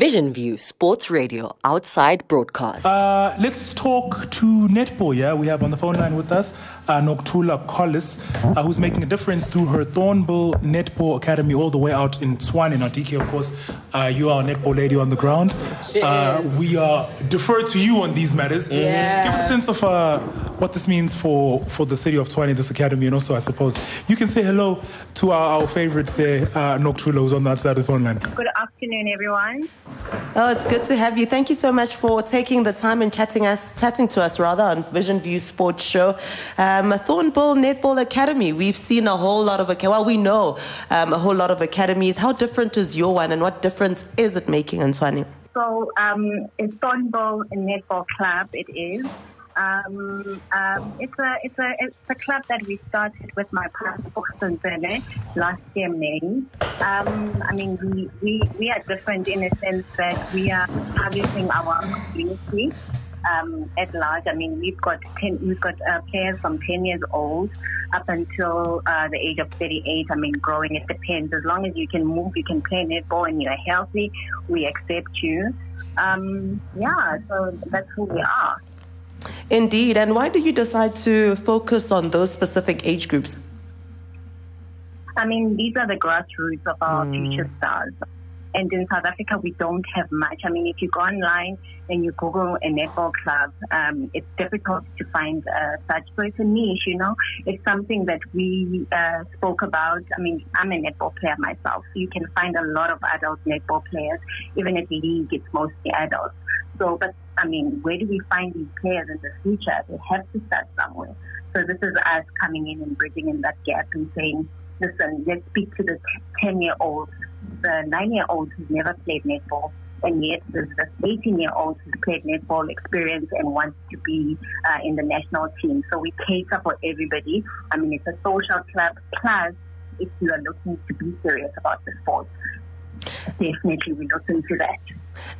Vision View Sports Radio outside broadcast. Uh, let's talk to netball. Yeah, we have on the phone line with us uh, Nokuthula Collis, uh, who's making a difference through her Thornbill Netball Academy all the way out in Tshwane Now, DK, of course, uh, you are a netball lady on the ground. Uh, we uh, defer to you on these matters. Yeah. Give us a sense of uh, what this means for, for the city of Tshwane, this academy, and also, I suppose, you can say hello to our, our favorite there, uh, Nokuthula, who's on the other side of the phone line. Good afternoon, everyone. Oh, it's good to have you. Thank you so much for taking the time and chatting us, chatting to us rather on Vision View Sports Show. Um, Thornbill Netball Academy. We've seen a whole lot of aca- well, we know um, a whole lot of academies. How different is your one, and what difference is it making in Tshwane? So, um, it's Thornbill Netball Club. It is. Um, um, it's a it's a it's a club that we started with my partner Boxen last year May. Um, I mean we, we we are different in a sense that we are targeting our community um, at large. I mean we've got ten, we've got uh, players from ten years old up until uh, the age of thirty eight. I mean growing it depends. As long as you can move, you can play netball, and you're healthy, we accept you. Um, yeah, so that's who we are. Indeed. And why do you decide to focus on those specific age groups? I mean, these are the grassroots of our future stars. And in South Africa, we don't have much. I mean, if you go online and you Google a netball club, um, it's difficult to find uh, such. So it's a niche, you know. It's something that we uh, spoke about. I mean, I'm a netball player myself. You can find a lot of adult netball players. Even at the league, it's mostly adults. So, but I mean, where do we find these players in the future? They have to start somewhere. So this is us coming in and bridging in that gap and saying, listen, let's speak to the 10 year old, the 9 year olds who've never played netball. And yet, there's this 18 year old who's played netball experience and wants to be uh, in the national team. So we cater for everybody. I mean, it's a social club. Plus, if you are looking to be serious about the sport, definitely we look into that.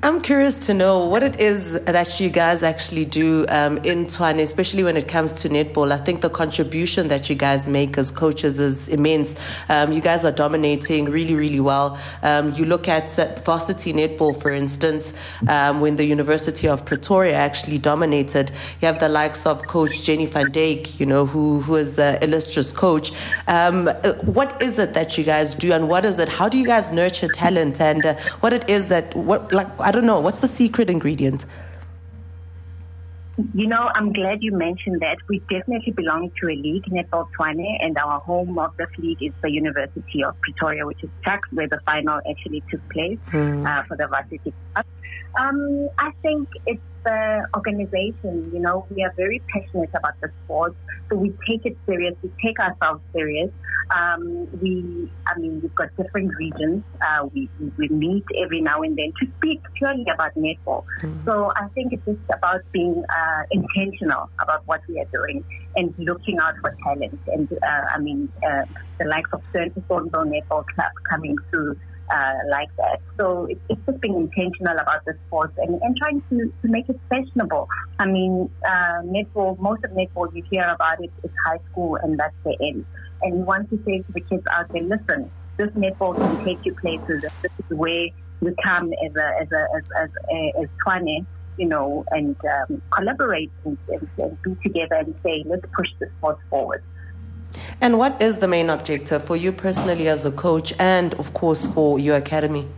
I'm curious to know what it is that you guys actually do um, in Tshwane, especially when it comes to netball. I think the contribution that you guys make as coaches is immense. Um, you guys are dominating really, really well. Um, you look at varsity netball, for instance, um, when the University of Pretoria actually dominated. You have the likes of Coach Jenny van Dyk, you know, who who is an illustrious coach. Um, what is it that you guys do, and what is it? How do you guys nurture talent, and uh, what it is that what like I don't know, what's the secret ingredient? You know, I'm glad you mentioned that. We definitely belong to a league, Netball Tshwane, and our home of this league is the University of Pretoria, which is Tuks, where the final actually took place uh, for the varsity club. Um, I think it's the organization. You know, we are very passionate about the sport, so we take it serious. We take ourselves serious. Um, we, I mean, we've got different regions. Uh, we, we meet every now and then to speak purely about netball. So I think it's just about being uh, intentional about what we are doing and looking out for talent. And uh, I mean, uh, the likes of Thornbill Netball Club coming through uh, like that. So it, it's just being intentional about the sport and, and trying to, to make it fashionable. I mean, uh, netball, most of netball you hear about it is high school and that's the end. And you want to say to the kids out there, listen, this netball can take you places. This is where you come as a, as a, as, as, as Tshwane, you know, and um, collaborate and, and, and be together and say, let's push the sport forward. And what is the main objective for you personally as a coach, and of course for your academy?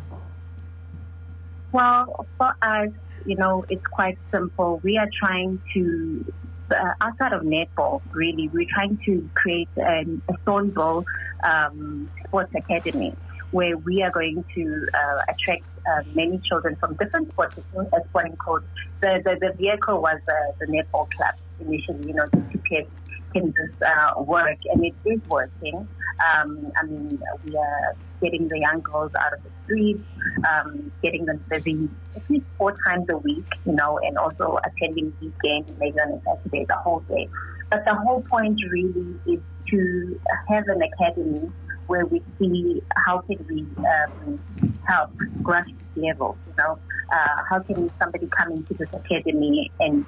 Well, for us, you know, it's quite simple. We are trying to, uh, outside of netball, really, we're trying to create an, a Thornbill um, Sports Academy where we are going to uh, attract uh, many children from different sports, a sporting coach. The, the, the vehicle was uh, the netball club initially, you know, to get can this uh, work, and it is working. Um, I mean, we are getting the young girls out of the streets, um, getting them busy at least four times a week, you know, and also attending these games maybe on a Saturday the whole day. But the whole point really is to have an academy where we see how can we um, help grassroots level, you know, uh, how can somebody come into this academy and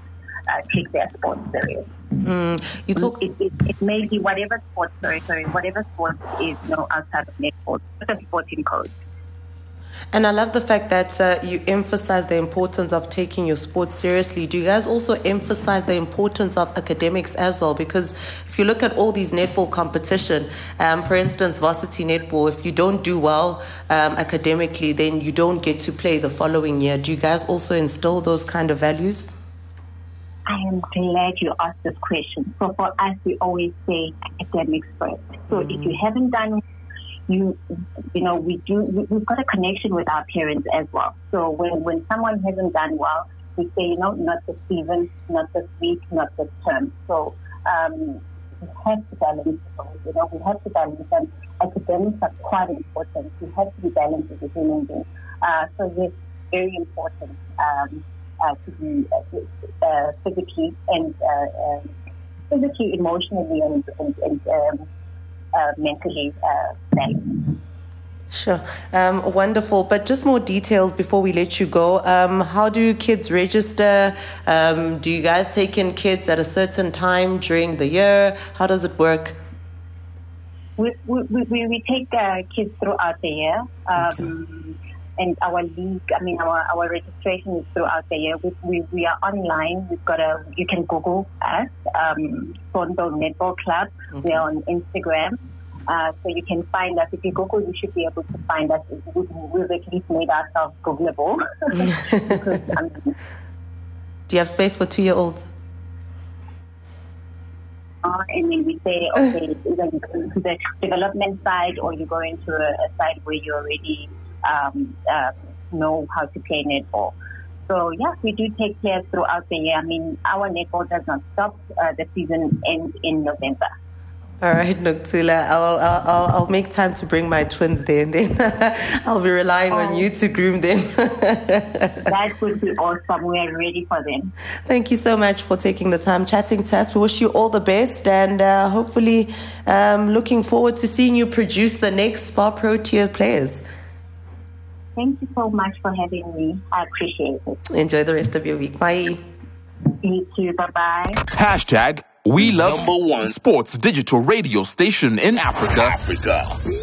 uh, take their sport serious. Mm, you talk. It, it, it may be whatever sport, sorry, sorry, whatever sport is, you know, outside of netball, just a sporting coach. And I love the fact that uh, you emphasize the importance of taking your sport seriously. Do you guys also emphasize the importance of academics as well? Because if you look at all these netball competition, um, for instance, varsity netball, if you don't do well um, academically, then you don't get to play the following year. Do you guys also instill those kind of values? I am glad you asked this question. So for us, we always say academics first. So mm-hmm. if you haven't done you you know we do we, have got a connection with our parents as well. So when when someone hasn't done well, we say you know not this season, not this week, not this term. So um, we have to balance You know we have to balance and academics are quite important. We have to be balanced as a human being. Uh, so it's very important um, to be uh, uh physically and uh, um, physically, emotionally, and, and, and um, uh, mentally uh, Sure. Um, wonderful. But just more details before we let you go. Um, how do kids register? Um, do you guys take in kids at a certain time during the year? How does it work? We, we, we, we take uh, kids throughout the year. Okay. And our league, I mean, our, our registration is throughout the year. We, we, we are online. We've got a, you can Google us, um, Thornbill Netball Club. We are on Instagram. Uh, so you can find us. If you Google, you should be able to find us. We, we've at least made ourselves Googleable. because, um, Do you have space for two-year-olds? Uh, and then we say, okay, either you go into the development side or you go into a, a side where you're already um, uh, know how to play netball. So yes, we do take players throughout the year. I mean, our netball does not stop. Uh, the season ends in November. All right, Nokuthula, I'll, I'll, I'll make time to bring my twins there and then I'll be relying oh, on you to groom them. that would be awesome. We are ready for them. Thank you so much for taking the time chatting to us. We wish you all the best and uh, hopefully um, looking forward to seeing you produce the next Spar Protea players. Thank you so much for having me. I appreciate it. Enjoy the rest of your week. Bye. You too. Bye bye. Hashtag we love number one sports digital radio station in Africa. Africa.